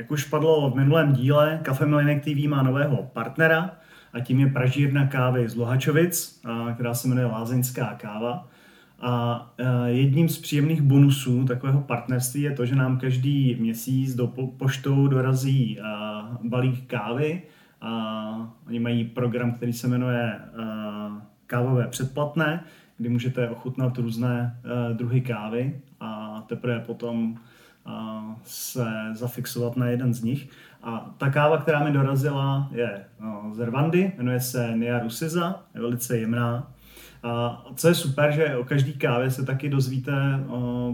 Jak už padlo v minulém díle, Cafe Melinek TV má nového partnera a tím je pražírna kávy z Lohačovic, která se jmenuje Lázeňská káva. A jedním z příjemných bonusů takového partnerství je to, že nám každý měsíc do poštou dorazí balík kávy. A oni mají program, který se jmenuje kávové předplatné, kdy můžete ochutnat různé druhy kávy a teprve potom se zafixovat na jeden z nich. A ta káva, která mi dorazila, je no, z Rwandy, jmenuje se Nia Rusiza, je velice jemná. A co je super, že o každý kávě se taky dozvíte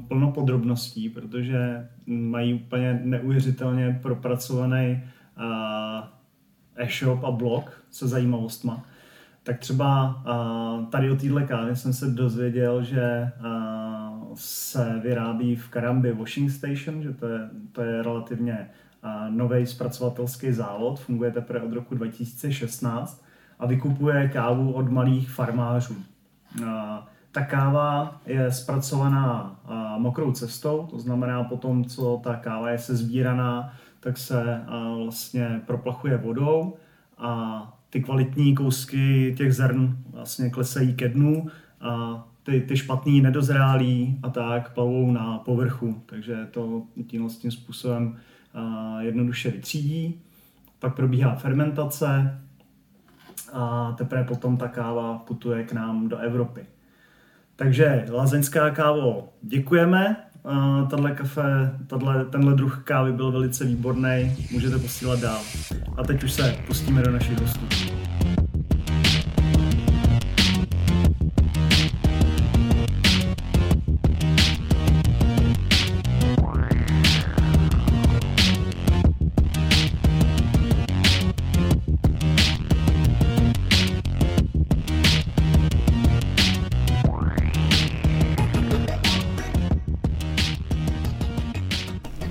plno podrobností, protože mají úplně neuvěřitelně propracovaný e-shop a blog se zajímavostma. Tak třeba tady o téhle kávě jsem se dozvěděl, že se vyrábí v Karambi Washing Station, že to je, to je relativně nový zpracovatelský závod, funguje teprve od roku 2016 a vykupuje kávu od malých farmářů. Ta káva je zpracovaná mokrou cestou, to znamená potom, co ta káva je sezbíraná, tak se vlastně proplachuje vodou a ty kvalitní kousky těch zrn vlastně klesají ke dnu a ty, ty špatný nedozrálí a tak plavou na povrchu, takže to tímhle tím způsobem uh, jednoduše vytřídí. Pak probíhá fermentace a teprve potom ta káva putuje k nám do Evropy. Takže lazeňská kávo, děkujeme. Uh, tato kafe, tato, tenhle druh kávy byl velice výborný, můžete posílat dál. A teď už se pustíme do našich hostů.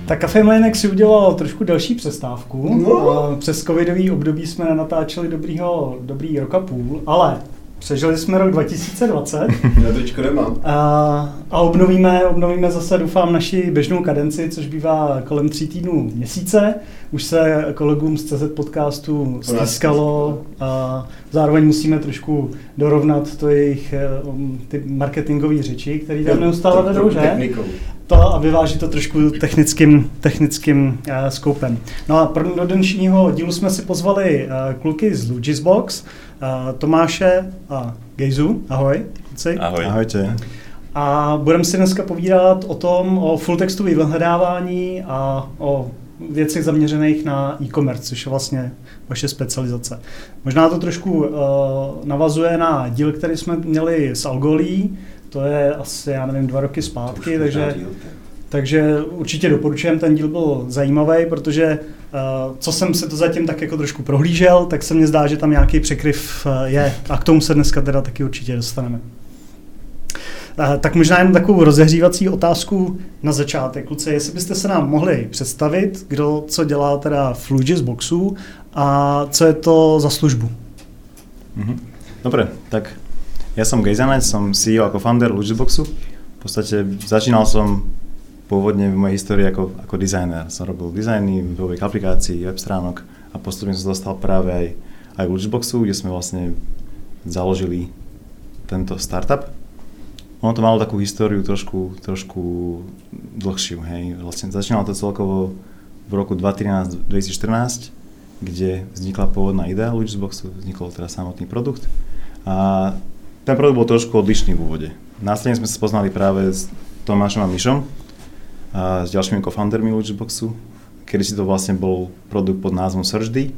Tak Café Mlinek si udělal trošku další přestávku. No. Přes covidový období jsme natáčeli dobrýho, dobrý rok a půl, ale Přežili jsme rok 2020. Já tričko nemám. A, a obnovíme, obnovíme zase, doufám, naši běžnou kadenci, což bývá kolem tří týdnů měsíce. Už se kolegům z CZ podcastu stiskalo a zároveň musíme trošku dorovnat to jejich um, ty marketingové řeči, které tam neustále vedou, že? To a vyváží to trošku technickým, technickým uh, skoupem. No a pro do dnešního dílu jsme si pozvali uh, kluky z Lugisbox, uh, Tomáše a Gejzu. Ahoj. Kluci. Ahoj. Ahojte. A budeme si dneska povídat o tom, o full textový vyhledávání a o věcech zaměřených na e-commerce, což je vlastně vaše specializace. Možná to trošku uh, navazuje na díl, který jsme měli s Algolí, to je asi, já nevím, dva roky zpátky, takže, takže určitě doporučujem, ten díl byl zajímavý, protože uh, co jsem se to zatím tak jako trošku prohlížel, tak se mně zdá, že tam nějaký překryv uh, je a k tomu se dneska teda taky určitě dostaneme. Uh, tak možná jen takovou rozehřívací otázku na začátek. Kluci, jestli byste se nám mohli představit, kdo co dělá teda v Lugis Boxu a co je to za službu? Mm-hmm. Dobre, tak ja som Gejzanec, som CEO ako founder Lugisboxu. V podstate začínal som pôvodne v mojej histórii ako, ako dizajner. Som robil dizajny, webových aplikácií, web stránok a postupne som dostal práve aj, aj Lugisboxu, kde sme vlastne založili tento startup. Ono to malo takú históriu trošku, trošku dlhšiu. Hej. Vlastne začínalo to celkovo v roku 2013-2014, kde vznikla pôvodná idea Lugisboxu, vznikol teraz samotný produkt. A ten produkt bol trošku odlišný v úvode. Následne sme sa poznali práve s Tomášom a Myšom a s ďalšími co-foundermi Luchboxu, kedy si to vlastne bol produkt pod názvom SearchD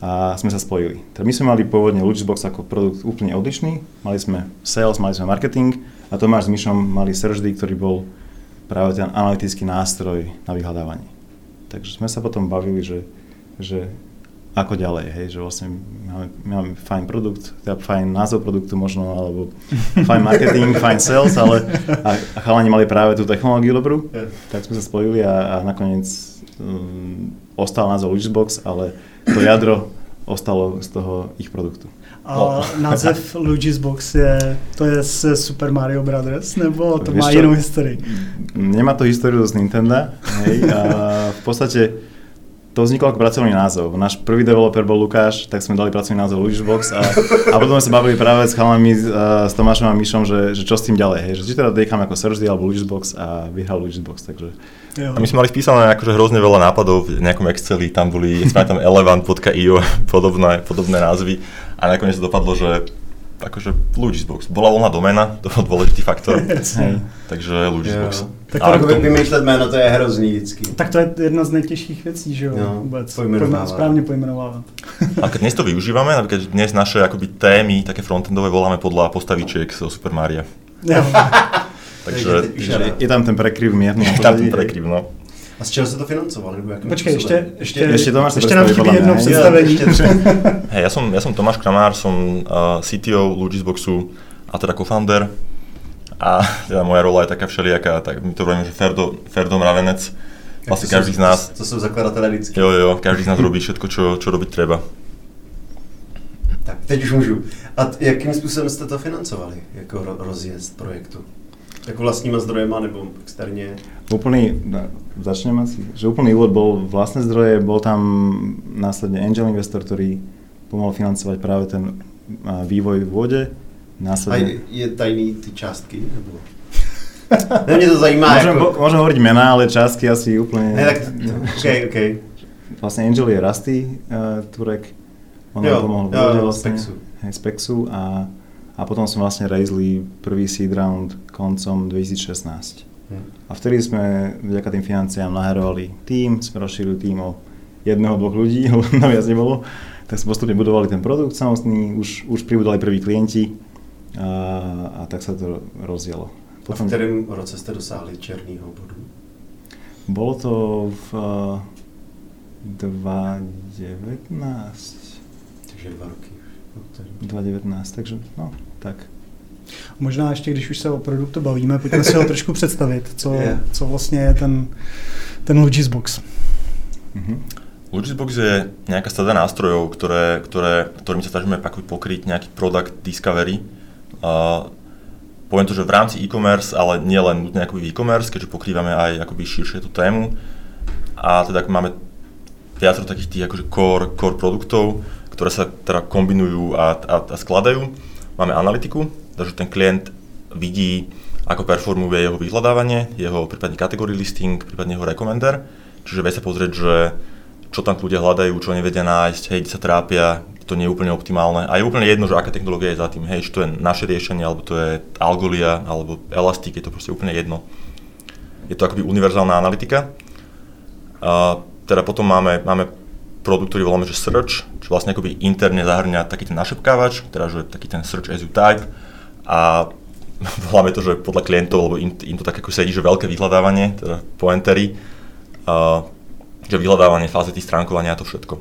a sme sa spojili. Tak my sme mali pôvodne Luchbox ako produkt úplne odlišný, mali sme sales, mali sme marketing a Tomáš s Myšom mali SearchD, ktorý bol práve ten analytický nástroj na vyhľadávanie. Takže sme sa potom bavili, že, že ako ďalej, hej, že vlastne máme, máme fajn produkt, teda fajn názov produktu možno, alebo fajn marketing, fajn sales, ale a, a chalani mali práve tú technológiu dobrú, tak sme sa spojili a, a nakoniec um, ostal názov Lugisbox, ale to jadro ostalo z toho ich produktu. A no. název Lugisbox je, to je z Super Mario Brothers, nebo to Víš má jinou historii? Nemá to históriu z Nintendo, hej, a v podstate to vzniklo ako pracovný názov. Náš prvý developer bol Lukáš, tak sme dali pracovný názov Luigibox a, a potom sme sa bavili práve s chalami, uh, s Tomášom a Myšom, že, že čo s tým ďalej, hej, že či teda decháme ako Thursday alebo Luigibox a vyhral Luigibox, takže... Jo. A my sme mali spísané akože hrozne veľa nápadov v nejakom Exceli, tam boli, sme tam elevant.io, podobné, podobné názvy a nakoniec dopadlo, že akože Luigi's Bola voľná domena, to bol dôležitý faktor. Takže Luigi's Box. Tak to tomu... vymýšlet jméno, to je hrozný vždycky. Tak to je jedna z nejtěžších věcí, že jo, no, vůbec. Pojmenovávat. Správně pojmenovávat. A keď dnes to využívame, napríklad dnes naše akoby témy, také frontendové, voláme podľa postavičiek zo Super Maria. Jo. Takže je, je tam ten prekryv mierny. Je tam ten prekryv, no. A z čeho se to financovalo? Nebo Počkej, ještě, ještě, ještě, Tomáš ještě nám chybí jedno představení. Hej, ja som, ja som Tomáš Kramár, som uh, CTO Lugisboxu a teda co-founder. A teda moja rola je taká všelijaká, tak my to robíme, že Ferdo, Ferdo Mravenec. Vlastne každý z nás... To, sú zakladatelé vždycky. Jo, jo, každý z nás robí všetko, čo, čo robiť treba. Tak, teď už můžu. A t- jakým způsobem jste to financovali, jako rozjezd projektu? Jako vlastníma zdrojema nebo externě? Úplný, no, začnem asi, že úplný úvod bol vlastné zdroje, bol tam následne angel investor, ktorý pomohol financovať práve ten vývoj v vode. Následne... A je tajný ty částky? Nebo? ne, mě to zajímá. Môžem, jako... môžem hovoriť mená, ale částky asi úplne... Ne, tak, okay, okay. Vlastne Angel je Rusty uh, Turek. On jo, pomohol v vode vlastne. Spexu. Hej, Spexu a a potom sme vlastne raisli prvý seed round koncom 2016. Hmm. A vtedy sme vďaka tým financiám naherovali tým, sme rozšírili tým o jedného, dvoch ľudí, lebo na viac nebolo. Tak sme postupne budovali ten produkt samostný, už, už pribudali prví klienti a, a tak sa to rozdielo. Potom, a v ktorém roce ste dosáhli černého bodu? Bolo to v uh, 2019. Takže dva roky. 2019, takže no, tak. Možná ještě, když už se o produktu bavíme, pojďme si ho trošku představit, co, yeah. co vlastně je ten, ten Logisbox. Mm-hmm. Logisbox je nejaká sada nástrojov, ktoré, ktoré, ktorými sa snažíme pokryť nejaký product discovery. Uh, poviem to, že v rámci e-commerce, ale nie len nutne e-commerce, keďže pokrývame aj akoby širšie tú tému. A teda máme viacero takých tých akože core, core produktov, ktoré sa teda kombinujú a, a, a skladajú. Máme analytiku, takže ten klient vidí, ako performuje jeho vyhľadávanie, jeho prípadne kategory listing, prípadne jeho recommender. Čiže vie sa pozrieť, že čo tam ľudia hľadajú, čo nevedia nájsť, hej, kde sa trápia, to nie je úplne optimálne. A je úplne jedno, že aká technológia je za tým, hej, či to je naše riešenie, alebo to je Algolia, alebo Elastic, je to proste úplne jedno. Je to akoby univerzálna analytika. A teda potom máme, máme produkt, ktorý voláme, že Search, čo vlastne akoby interne zahrňa taký ten našepkávač, teda že taký ten Search as you type a voláme to, že podľa klientov, lebo im, im to tak ako sedí, že veľké vyhľadávanie, teda pointery, uh, že vyhľadávanie, fáze tých stránkovania a to všetko.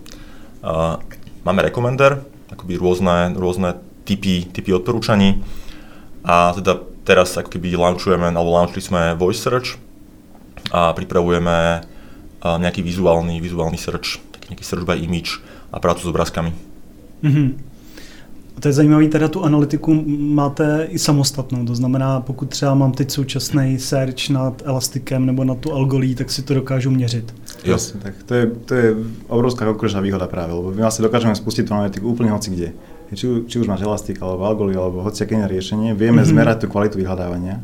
Uh, máme recommender, akoby rôzne, rôzne typy, typy odporúčaní a teda teraz ako keby launchujeme, alebo launchli sme Voice Search a pripravujeme uh, nejaký vizuálny, vizuálny search nejaký search by image a prácu s obrázkami. Mm-hmm. To je zajímavé, teda tu analytiku máte i samostatnou, to znamená, pokud třeba mám teď současný search nad Elastikem nebo na tu Algolí, tak si to dokážu měřit. Jo. tak to je, to je obrovská konkurenčná výhoda práve, lebo my vlastne dokážeme spustiť tú analytiku úplne hoci kde. Či, či už máš Elastik alebo Algolí alebo hociaké iné riešenie, vieme mm-hmm. zmerať tú kvalitu vyhľadávania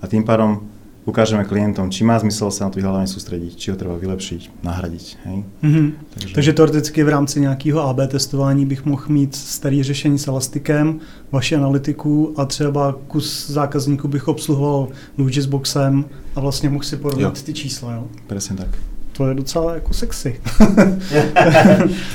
a tým pádom ukážeme klientom, či má zmysel sa na to vyhľadávanie sústrediť, či ho treba vylepšiť, nahradiť. Hej? Mm-hmm. Takže... Takže teoreticky v rámci nějakého AB testování bych mohl mít starý řešení s Elastikem, vaši analytiku a třeba kus zákazníků bych obsluhoval boxem a vlastně mohl si porovnat jo. ty čísla. Jo? Presne tak to je docela jako sexy.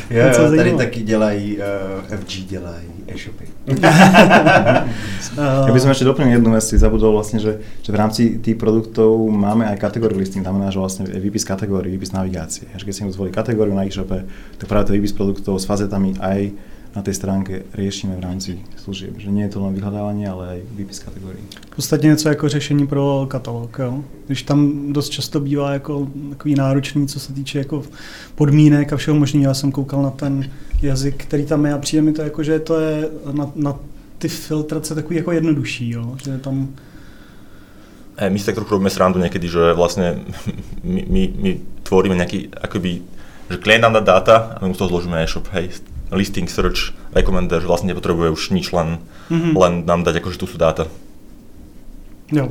jo, jo, tady taky dělají, uh, FG dělají e-shopy. ja by som ešte doplnil jednu vec, si zabudol vlastne, že, že v rámci tých produktov máme aj kategóriu listing, znamená, že vlastne výpis kategórií, výpis navigácie. Až keď si zvolí kategóriu na e-shope, tak práve to výpis produktov s fazetami aj na tej stránke riešime v rámci služieb. Že nie je to len vyhľadávanie, ale aj výpis kategórií. V podstatě něco jako řešení pro katalog. Jo? Když tam dost často bývá jako takový náročný, co se týče jako podmínek a všeho možného. Já jsem koukal na ten jazyk, který tam je a přijde mi to jako, že to je na, na ty filtrace takový jako jednodušší. Jo? Že tam Hey, my si tak trochu robíme srandu niekedy, že vlastne my, my, my tvoríme nejaký akoby že klient nám dá dáta a my mu z toho zložíme e-shop, hej, listing, search, recommender, že vlastne nepotrebuje už nič, len, mm-hmm. len nám dať akože tu sú dáta. Jo.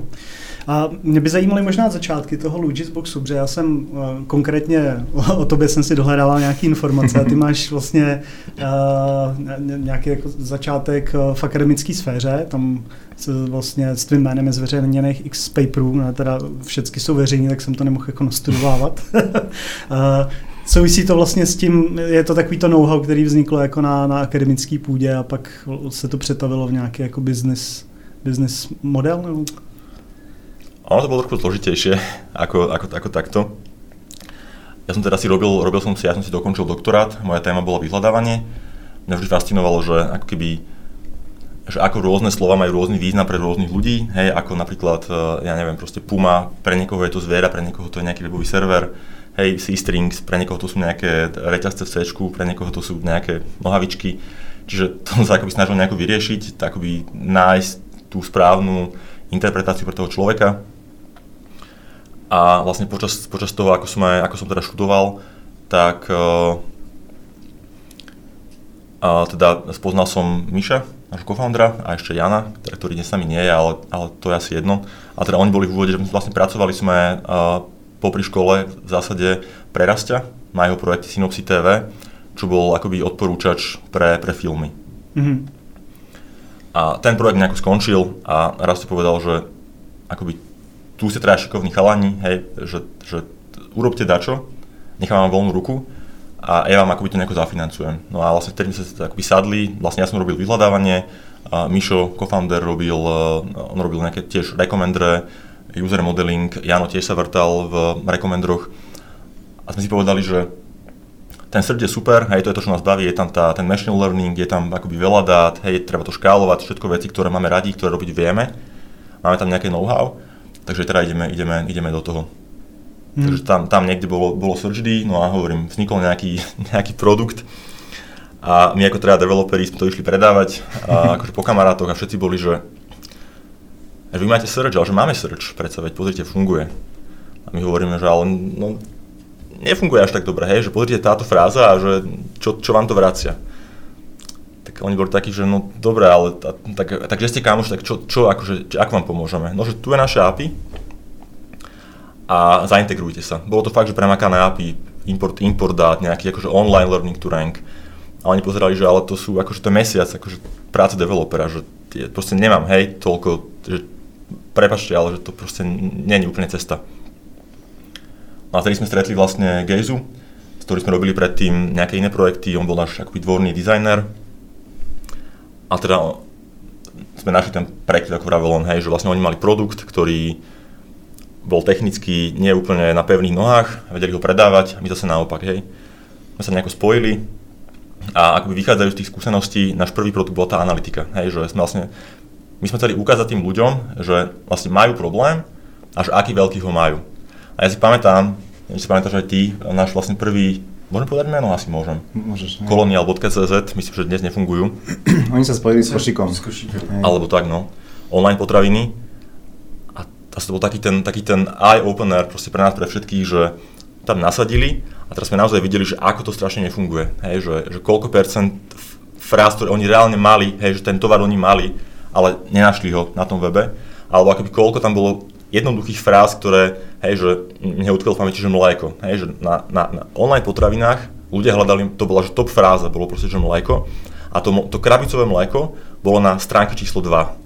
A mě by zajímaly možná začátky toho Luigi's Boxu, protože já jsem uh, konkrétně o tobě jsem si dohledával nějaké informace a ty máš vlastně uh, nějaký jako začátek uh, v akademické sféře, tam se vlastně s tvým jménem je zveřejněných x paperů, ne, teda všechny jsou veřejní, tak jsem to nemohl jako nastudovávat. uh, Souvisí to vlastně s tím, je to takový to know-how, který vzniklo jako na, na akademické půdě a pak se to přetavilo v nějaký jako business, business model? Nebo? Ono to bolo trochu zložitejšie ako, ako, ako takto. Ja som teda si robil, robil som si, ja som si dokončil doktorát, moja téma bola vyhľadávanie. Mňa vždy fascinovalo, že ako keby že ako rôzne slova majú rôzny význam pre rôznych ľudí, hej, ako napríklad, e, ja neviem, proste Puma, pre niekoho je to zviera, pre niekoho to je nejaký webový server, hej, C-strings, pre niekoho to sú nejaké reťazce v C, pre niekoho to sú nejaké nohavičky. Čiže to sa akoby snažil nejako vyriešiť, tak akoby nájsť tú správnu interpretáciu pre toho človeka. A vlastne počas, počas toho, ako som, aj, ako som teda študoval, tak uh, uh, teda spoznal som Miša, nášho co-foundera, a ešte Jana, teda, ktorý dnes s nami nie je, ale, ale to je asi jedno. A teda oni boli v úvode, že vlastne pracovali sme uh, popri škole v zásade prerastia na jeho projekte Synopsy TV, čo bol akoby odporúčač pre, pre filmy. Mm-hmm. A ten projekt nejako skončil a raz si povedal, že akoby tu ste teda šikovní chalani, hej, že, že urobte dačo, nechám vám voľnú ruku a ja vám akoby to nejako zafinancujem. No a vlastne vtedy sme sa akoby sadli, vlastne ja som robil vyhľadávanie, a Mišo, co-founder, robil, on robil nejaké tiež recommendere, user modeling, Jano tiež sa vrtal v recommendroch a sme si povedali, že ten srd je super, hej, to je to, čo nás baví, je tam tá, ten machine learning, je tam akoby veľa dát, hej, treba to škálovať, všetko veci, ktoré máme radi, ktoré robiť vieme, máme tam nejaké know-how Takže teda ideme, ideme, ideme do toho. Hmm. Takže tam, tam niekde bolo, bolo SearchD, no a hovorím, vznikol nejaký, nejaký produkt a my ako teda developeri sme to išli predávať a akože po kamarátoch a všetci boli, že, že vy máte search, ale že máme search, predsa veď pozrite, funguje. A my hovoríme, že ale no, nefunguje až tak dobre, hej, že pozrite táto fráza a že čo, čo vám to vracia oni boli takí, že no dobre, ale ta, tak, tak, že ste kamoš, tak čo, čo akože, ako vám pomôžeme? No, že tu je naše API a zaintegrujte sa. Bolo to fakt, že premakané API, import, import dát, nejaký akože online learning to rank. A oni pozerali, že ale to sú akože to mesiac akože práce developera, že tie, proste nemám, hej, toľko, že prepačte, ale že to proste nie je úplne cesta. No a tedy sme stretli vlastne Gejzu, s ktorým sme robili predtým nejaké iné projekty, on bol náš akoby dvorný dizajner, a teda sme našli ten prekryt ako vravel on, hej, že vlastne oni mali produkt, ktorý bol technicky nie úplne na pevných nohách, vedeli ho predávať my zase naopak, hej. My sa nejako spojili a akoby vychádzajú z tých skúseností, náš prvý produkt bola tá analytika, hej, že sme vlastne, my sme chceli ukázať tým ľuďom, že vlastne majú problém a že aký veľký ho majú. A ja si pamätám, ja si pamätáš aj ty, náš vlastne prvý Môžem povedať meno? Asi môžem. Môžeš. Kolonial.cz, myslím, že dnes nefungujú. Oni sa spojili s košikom. Alebo tak, no. Online potraviny. A to bol taký ten, taký ten eye-opener proste pre nás, pre všetkých, že tam nasadili a teraz sme naozaj videli, že ako to strašne nefunguje. Hej, že, že koľko percent fráz, ktoré oni reálne mali, hej, že ten tovar oni mali, ale nenašli ho na tom webe, alebo akoby koľko tam bolo jednoduchých fráz, ktoré, hej, že mne utkvel v pamäti, že mléko. Hej, že na, na, na online potravinách ľudia hľadali, to bola že top fráza, bolo proste, že mléko. A to, to krabicové mléko bolo na stránke číslo 2.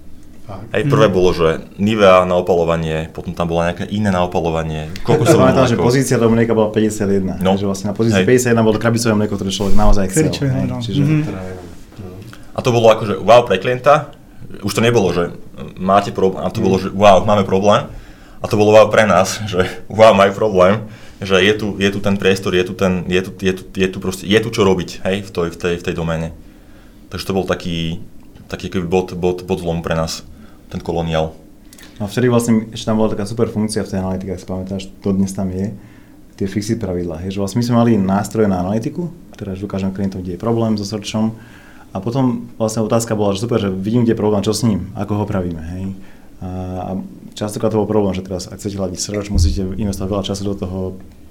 Hej, prvé mm. bolo, že Nivea na opalovanie, potom tam bolo nejaké iné na opalovanie, kokosové mlieko. že pozícia do mlieka bola 51, no. že vlastne na pozícii hej. 51 bolo krabicové mlieko, ktoré človek naozaj chcel. Hej, no. čiže... mm-hmm. A to bolo akože wow pre klienta, už to nebolo, že máte problém, a to bolo, že wow, máme problém. A to bolo wow pre nás, že wow, majú problém, že je tu, je tu ten priestor, je tu, ten, je tu, je tu, je tu, proste, je tu čo robiť hej, v, tej, v, tej, v tej doméne. Takže to bol taký, taký bod, bod, bod zlomu pre nás, ten koloniál. No a vtedy vlastne ešte tam bola taká super funkcia v tej analytike, ak si pamätáš, to dnes tam je, tie fixy pravidlá. Hej, že vlastne my sme mali nástroje na analytiku, ktoré ukážem klientom, kde je problém so searchom, a potom vlastne otázka bola, že super, že vidím, kde je problém, čo s ním, ako ho pravíme. Hej. A častokrát to bol problém, že teraz, ak chcete hľadiť search, musíte investovať veľa času do toho,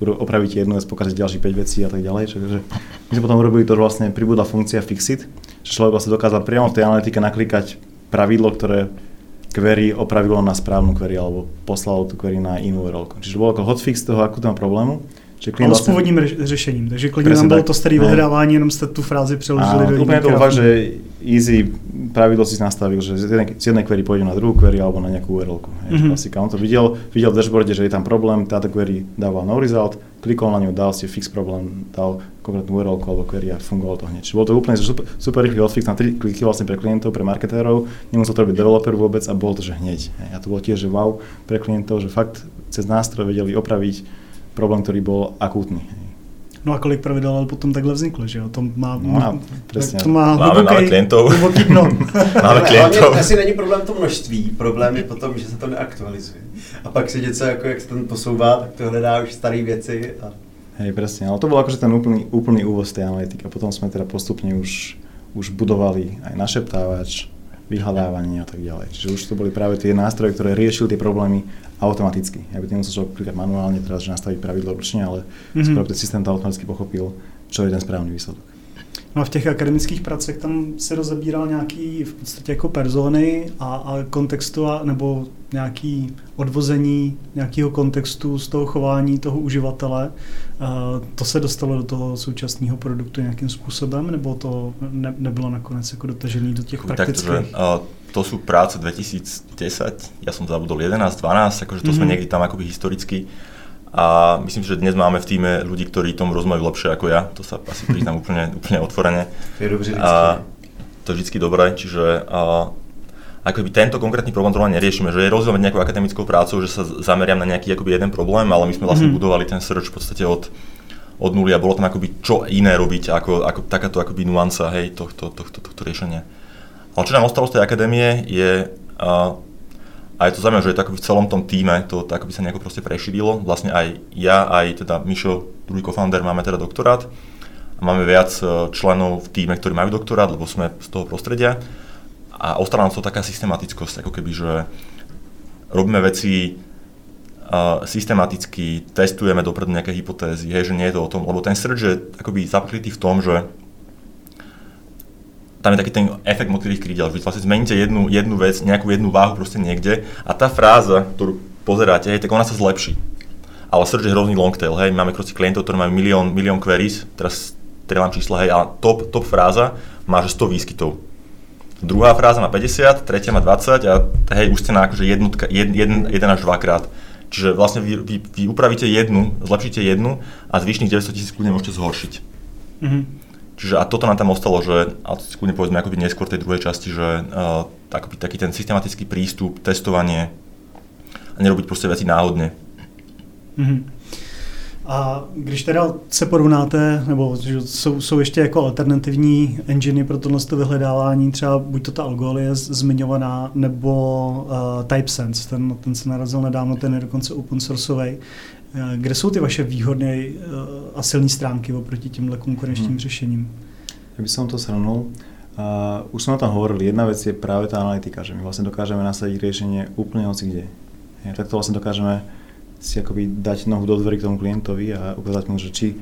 opravíte jednu vec, pokazíte ďalších 5 vecí a tak ďalej. Čiže my sme potom urobili to, že vlastne pribudla funkcia Fixit, že človek vlastne dokázal priamo v tej analytike naklikať pravidlo, ktoré query opravilo na správnu query alebo poslalo tú query na inú URL. Čiže bolo ako hotfix toho akutného problému, že ale s původním řešením, takže klidně tam bylo to staré vyhledávání, jenom jste tu frázi přeložili do Úplne to fakt, že easy pravidlo si nastavil, že z jednej, z jednej query pôjde na druhú query alebo na nejakú URL. Mm-hmm. Klasika. On to videl, videl v dashboarde, že je tam problém, táto query dávala no result, klikol na ňu, dal si fix problém, dal konkrétnu URL alebo query a fungovalo to hneď. Čiže bol to úplne super, super rýchly odfix na 3 kliky vlastne pre klientov, pre marketérov, nemusel to robiť developer vôbec a bolo to, že hneď. A to bolo tiež, že wow pre klientov, že fakt cez nástroj vedeli opraviť problém, ktorý bol akútny. No a kolik pravidel ale potom takhle vzniklo, že jo? To má, no, má, presne. To má máme, hluboký, máme klientov. Hluboký dno. máme klientov. asi není problém to množství, problém je potom, že se to neaktualizuje. A pak se něco, jako jak se ten posouvá, tak to hledá už staré věci. A... Hej, presne, ale to bol akože ten úplný, úplný úvod z tej analytiky a potom sme teda postupne už, už budovali aj našeptávač, vyhľadávanie a tak ďalej. Čiže už to boli práve tie nástroje, ktoré riešili tie problémy automaticky. Ja by nemusel človek klikať manuálne teraz, že nastaviť pravidlo ručne, ale mm-hmm. skoro ten systém to automaticky pochopil, čo je ten správný výsledok. No a v těch akademických pracech tam se rozebíral nějaký v podstatě jako persony a, a kontextu a, nebo nějaký odvození nějakého kontextu z toho chování toho uživatele. Uh, to se dostalo do toho současného produktu nějakým způsobem, nebo to ne, nebylo nakonec jako dotažený do těch praktických? Tak, to sú práce 2010, ja som zabudol 11, 12, akože to mm-hmm. sme mhm. niekde tam akoby historicky. A myslím, že dnes máme v týme ľudí, ktorí tomu rozumejú lepšie ako ja, to sa asi priznám úplne, úplne otvorene. To je dobře a, To je vždy dobré, čiže a, akoby tento konkrétny problém zrovna neriešime, že je rozdiel medzi nejakou akademickou prácou, že sa zameriam na nejaký akoby jeden problém, ale my sme vlastne mm. budovali ten search v podstate od, od nuly a bolo tam akoby čo iné robiť ako, ako takáto akoby nuanca hej, tohto, tohto, tohto riešenia. Ale čo nám ostalo z tej akadémie je, uh, a je to zaujímavé, že je to akoby v celom tom týme, to, to akoby sa nejako proste prešírilo. Vlastne aj ja, aj teda Mišo, druhý co-founder, máme teda doktorát. A máme viac členov v týme, ktorí majú doktorát, lebo sme z toho prostredia. A ostala nám to taká systematickosť, ako keby, že robíme veci uh, systematicky, testujeme dopredu nejaké hypotézy, hej, že nie je to o tom, lebo ten search je akoby zapeklitý v tom, že tam je taký ten efekt motýlých krídel, že vlastne zmeníte jednu, jednu vec, nejakú jednu váhu proste niekde a tá fráza, ktorú pozeráte, hej, tak ona sa zlepší. Ale search je hrozný long tail, hej, máme proste klientov, ktorí majú milión, milión queries, teraz strieľam čísla, hej, a top, top fráza má že 100 výskytov. Druhá fráza má 50, tretia má 20 a hej, už ste na akože jednotka, jed, jeden, jeden až dvakrát. Čiže vlastne vy, vy, vy upravíte jednu, zlepšíte jednu a zvyšných 900 tisíc kľudne môžete zhoršiť. Mm-hmm. Čiže a toto nám tam ostalo, že, a to skúne povedzme akoby neskôr tej druhej časti, že uh, akoby taký ten systematický prístup, testovanie a nerobiť proste veci náhodne. Mm-hmm. A když teda se porovnáte, nebo jsou, jsou ještě jako alternativní enginy pro tohle vyhledávání, třeba buď to ta Algol zmiňovaná, nebo uh, TypeSense, ten, ten se narazil nedávno, ten je dokonce open sourceový. Eh, kde jsou ty vaše výhodné eh, a silné stránky oproti těmhle konkurenčním hmm. řešením? Ja by som to shrnul. Uh, už o tom hovorili, jedna vec je práve tá analytika, že my vlastne dokážeme nasadiť riešenie úplne hoci kde. Ja, takto vlastne dokážeme si akoby dať nohu do dverí k tomu klientovi a ukázať mu, že či,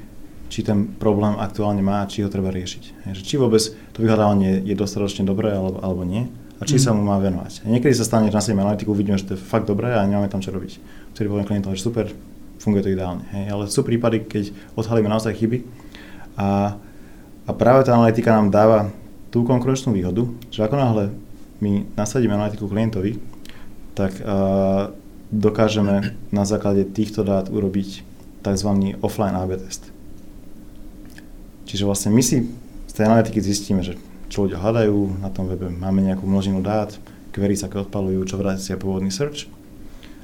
či ten problém aktuálne má a či ho treba riešiť. Ja, že či vôbec to vyhľadávanie je dostatočne dobré alebo, alebo nie a či mm. sa mu má venovať. A niekedy sa stane, že nasadíme analytiku, uvidíme, že to je fakt dobré a nemáme tam čo robiť. Vtedy poviem klientom, že super, funguje to ideálne. Hej. Ale sú prípady, keď odhalíme naozaj chyby a, a práve tá analytika nám dáva tú konkurenčnú výhodu, že ako náhle my nasadíme analytiku klientovi, tak uh, dokážeme na základe týchto dát urobiť tzv. offline AB test. Čiže vlastne my si z tej analytiky zistíme, že čo ľudia hľadajú na tom webe, máme nejakú množinu dát, query sa odpalujú, čo vrátia pôvodný search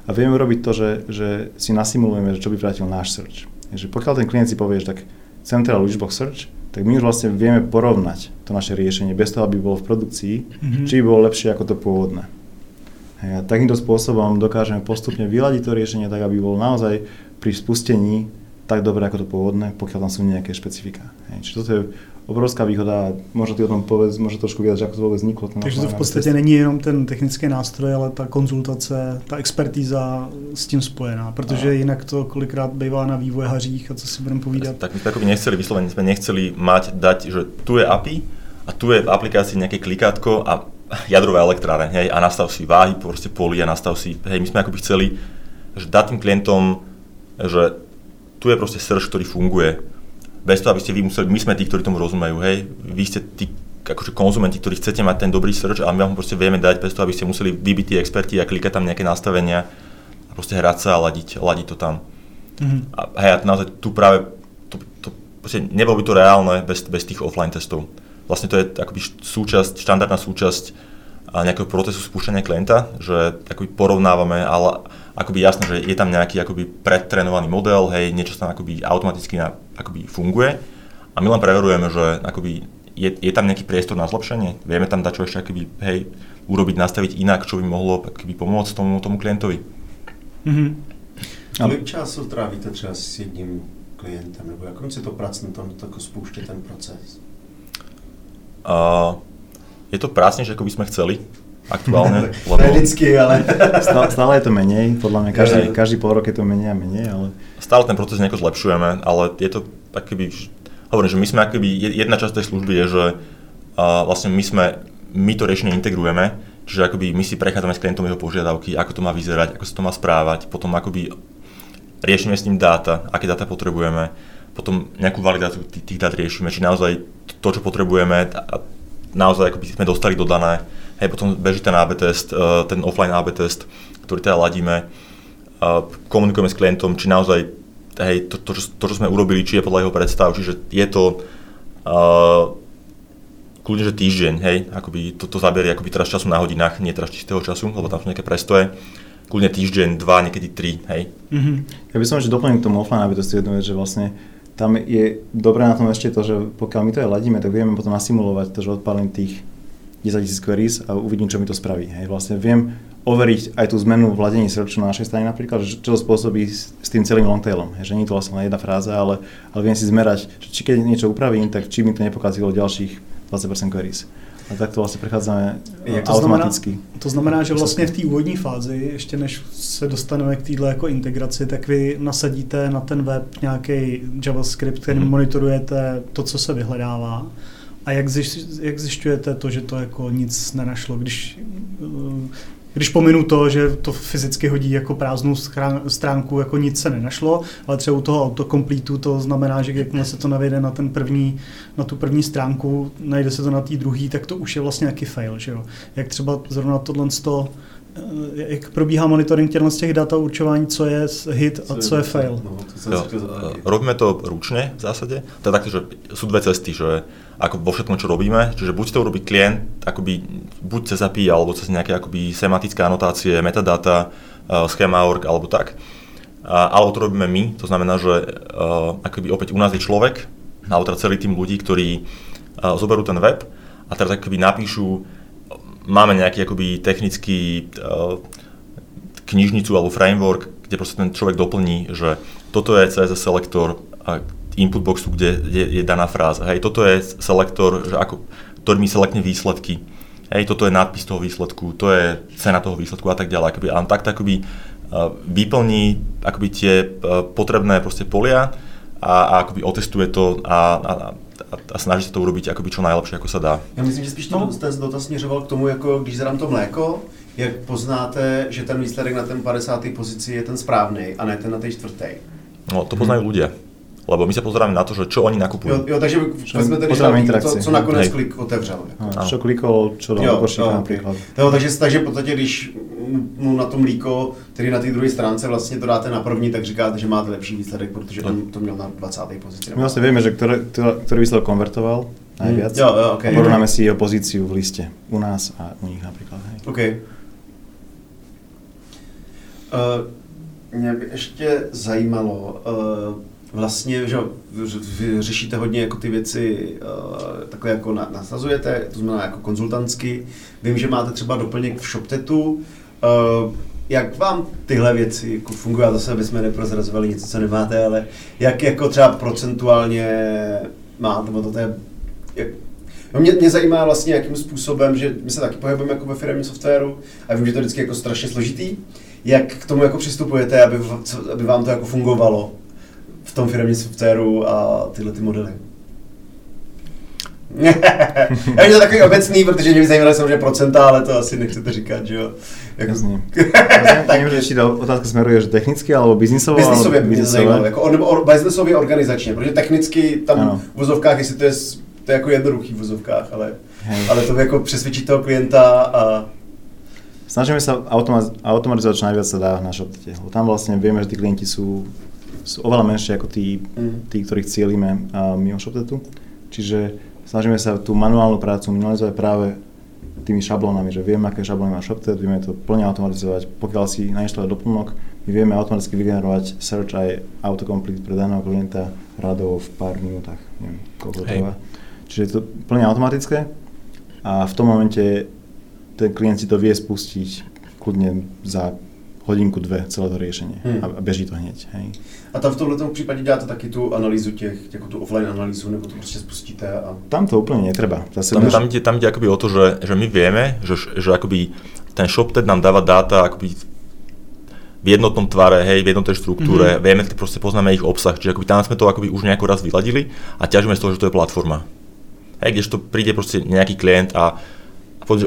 a vieme urobiť to, že, že si nasimulujeme, že čo by vrátil náš search. Takže pokiaľ ten klient si povie, že tak chcem teda Search, tak my už vlastne vieme porovnať to naše riešenie bez toho, aby bolo v produkcii, mm-hmm. či by bolo lepšie ako to pôvodné. A takýmto spôsobom dokážeme postupne vyladiť to riešenie tak, aby bolo naozaj pri spustení tak dobré ako to pôvodné, pokiaľ tam sú nejaké špecifika. Hej. Čiže toto je obrovská výhoda a možno ty o tom povedz, možno trošku viac, ako to vůbec vzniklo. Ten Takže to v podstatě není jenom ten technický nástroj, ale ta konzultace, ta expertíza s tím spojená, protože a. jinak to kolikrát bývá na vývojařích a co si budeme povídat. Tak my jsme jako nechceli vyslovene, jsme nechceli mať, dať, že tu je API a tu je v aplikácii nejaké klikátko a jadrové elektráre, hej, a nastav si váhy, proste poli a nastav si, hej, my sme akoby chceli, že dať tým klientom, že tu je proste search, ktorý funguje, bez toho, aby ste vy museli, my sme tí, ktorí tomu rozumejú, hej, vy ste tí akože konzumenti, ktorí chcete mať ten dobrý search a my vám proste vieme dať bez toho, aby ste museli vybiť tí experti a klikať tam nejaké nastavenia a proste hrať sa a ladiť, ladiť to tam. Mm-hmm. A hej, a naozaj tu práve, to, to, proste nebolo by to reálne bez, bez tých offline testov. Vlastne to je akoby súčasť, štandardná súčasť nejakého procesu spúšťania klienta, že akoby porovnávame, ale akoby jasné, že je tam nejaký akoby predtrenovaný model, hej, niečo tam akoby automaticky na, akoby funguje a my len preverujeme, že akoby je, je tam nejaký priestor na zlepšenie, vieme tam dať čo ešte akoby, hej, urobiť, nastaviť inak, čo by mohlo akoby pomôcť tomu, tomu klientovi. Mm-hmm. Kolik času trávíte třeba s jedním klientem, nebo jak si to pracne tam tako spúšťa ten proces? Uh, je to prácnejšie, ako by sme chceli aktuálne. lebo... vždycky, ale... stále, stále je to menej, podľa mňa každý, každý pol rok je to menej a menej, ale... Stále ten proces nejako zlepšujeme, ale je to akoby, hovorím, že my sme akoby, jedna časť tej služby je, že uh, vlastne my sme, my to riešenie integrujeme, čiže akoby my si prechádzame s klientom jeho požiadavky, ako to má vyzerať, ako sa to má správať, potom akoby riešime s ním dáta, aké dáta potrebujeme, potom nejakú validáciu tých, tých dát riešime, či naozaj to, čo potrebujeme, naozaj akoby sme dostali dodané, Hej, potom beží ten AB test, eh, ten offline AB test, ktorý teda ladíme, komunikujeme s klientom, či naozaj hej, to, to, to, čo sme urobili, či je podľa jeho predstav, čiže je to uh, kľudne, že týždeň, hej, akoby to, to zaberie akoby teraz času na hodinách, nie teraz čistého času, lebo tam sú nejaké prestoje, kľudne týždeň, dva, niekedy tri, hej. Mm-hmm. Ja by som ešte doplnil k tomu offline aby to jednu vec, že vlastne tam je dobré na tom ešte to, že pokiaľ my to aj ladíme, tak vieme potom nasimulovať to, že odpálim tých 10 000 queries a uvidím, čo mi to spraví. Hej, vlastne viem overiť aj tú zmenu v ladení searchu na našej strane napríklad, že čo to spôsobí s, s tým celým longtailom. Hej, že nie je to vlastne len jedna fráza, ale, ale viem si zmerať, že či keď niečo upravím, tak či mi to nepokazilo ďalších 20% queries. A tak to vlastně přecházíme Jak to automaticky. Znamená, to znamená, že vlastně v té úvodní fázi, ještě než se dostaneme k této jako integraci, tak vy nasadíte na ten web nějaký JavaScript, který hmm. monitorujete to, co se vyhledává a jak, zjiš, jak zjišťujete to, že to jako nic nenašlo, když, eh, když pominu to, že to fyzicky hodí jako prázdnou stránku, jako nic se nenašlo, ale třeba u toho autocompletu to znamená, že jakmile se to navede na, ten první, na tu první stránku, najde se to na té druhé, tak to už je vlastně nějaký fail. Že jo? Jak třeba zrovna tohle Eh, jak probíhá monitoring těchto z těch dat a určování, co je hit a co je fail? No, jo, robíme to ručne v zásade. To je že sú dve cesty, že ako vo všetkom, čo robíme, čiže buď to urobí klient, akoby, buď cez API, alebo cez nejaké akoby sematické anotácie, metadata, uh, schema.org, alebo tak. Uh, alebo to robíme my, to znamená, že uh, akoby opäť u nás je človek, alebo teda celý tým ľudí, ktorí uh, zoberú ten web a teraz akoby napíšu máme nejaký akoby technický uh, knižnicu alebo framework, kde proste ten človek doplní, že toto je CSS selektor a input boxu, kde je, je daná fráza. Hej, toto je selektor, že ako, ktorý mi selektne výsledky. Hej, toto je nadpis toho výsledku, to je cena toho výsledku a tak ďalej. Akoby, a tak akoby uh, vyplní akoby tie uh, potrebné proste polia a, a akoby otestuje to a, a, a, a snaží se to urobiť akoby čo najlepšie, ako sa dá. Já myslím, že spíš no. ten dotaz směřoval k tomu, jako když zadám to mléko, jak poznáte, že ten výsledek na ten 50. pozici je ten správný a ne ten na té čtvrté? No, to poznajú hmm. ľudia. Lebo my sa pozeráme na to, že čo oni nakupujú. Jo, jo takže vezme tedy štáty, co, co nakonec Hej. klik otevřel. Jako. čo klikol, čo dal košíka napríklad. Jo, takže, takže v podstatě, když mu na to mlíko, který na té druhé stránce vlastně to dáte na první, tak říkáte, že máte lepší výsledek, protože on to měl na 20. pozici. My vlastně víme, že ktorý, ktorý výsledek konvertoval najviac. Hmm. Jo, jo, okay. A porovnáme si jeho pozíciu v liste u nás a u nich napríklad. Hej. OK. Uh, mě by ještě zajímalo, uh, vlastně, že vy řešíte hodně jako ty věci uh, takhle jako nasazujete, to znamená jako konzultantsky. Vím, že máte třeba doplněk v ShopTetu. Uh, jak vám tyhle věci jako fungují, a zase bychom neprozrazovali něco, co nemáte, ale jak jako třeba procentuálně máte, nebo to je, jak, No mě, mě zajímá vlastně, jakým způsobem, že my se taky pohybujeme jako ve firmním softwaru a vím, že to je vždycky jako strašně složitý. Jak k tomu jako přistupujete, aby, aby vám to jako fungovalo v tom firmním softwaru a tyhle ty modely? Já to takový obecný, protože mě by zajímalo samozřejmě procenta, ale to asi nechcete říkat, že jo? Jako... Jasně. tak nevím, ta otázka smeruje, že technicky, alebo biznisově? Biznisově by mě zajímalo, jako, nebo or, biznisově organizačně, protože technicky tam ano. v vozovkách, jestli to je, to je jako jednoduchý v vozovkách, ale, ale to jako přesvědčit toho klienta a Snažíme sa automatizovať čo najviac sa dá na ShopTete. Tam vlastne vieme, že tí klienti sú, sú oveľa menšie ako tí, mm. tí ktorých cieľime mimo ShopTetu. Čiže snažíme sa tú manuálnu prácu minimalizovať práve tými šablónami, že vieme, aké šablóny má ShopTet, vieme to plne automatizovať. Pokiaľ si nainštaluje doplnok, my vieme automaticky vygenerovať search aj autocomplete pre daného klienta radovo v pár minútach, neviem, koľko trvá. Čiže je to plne automatické a v tom momente ten klient si to vie spustiť kľudne za hodinku, dve celé to riešenie hmm. a beží to hneď. Hej. A tam v tomto případě děláte taky tu analýzu těch, jako tu offline analýzu, nebo to prostě spustíte? A... Tam to úplně netreba. Zase tam, tam, ide, tam ide akoby o to, že, že my vieme, že, že akoby ten ShopTed nám dáva dáta akoby v jednotnom tvare, hej, v jednotnej štruktúre, mm-hmm. vieme, proste poznáme ich obsah, čiže akoby tam sme to akoby už nejako raz vyladili a ťažíme z toho, že to je platforma. Hej, kdežto príde proste nejaký klient a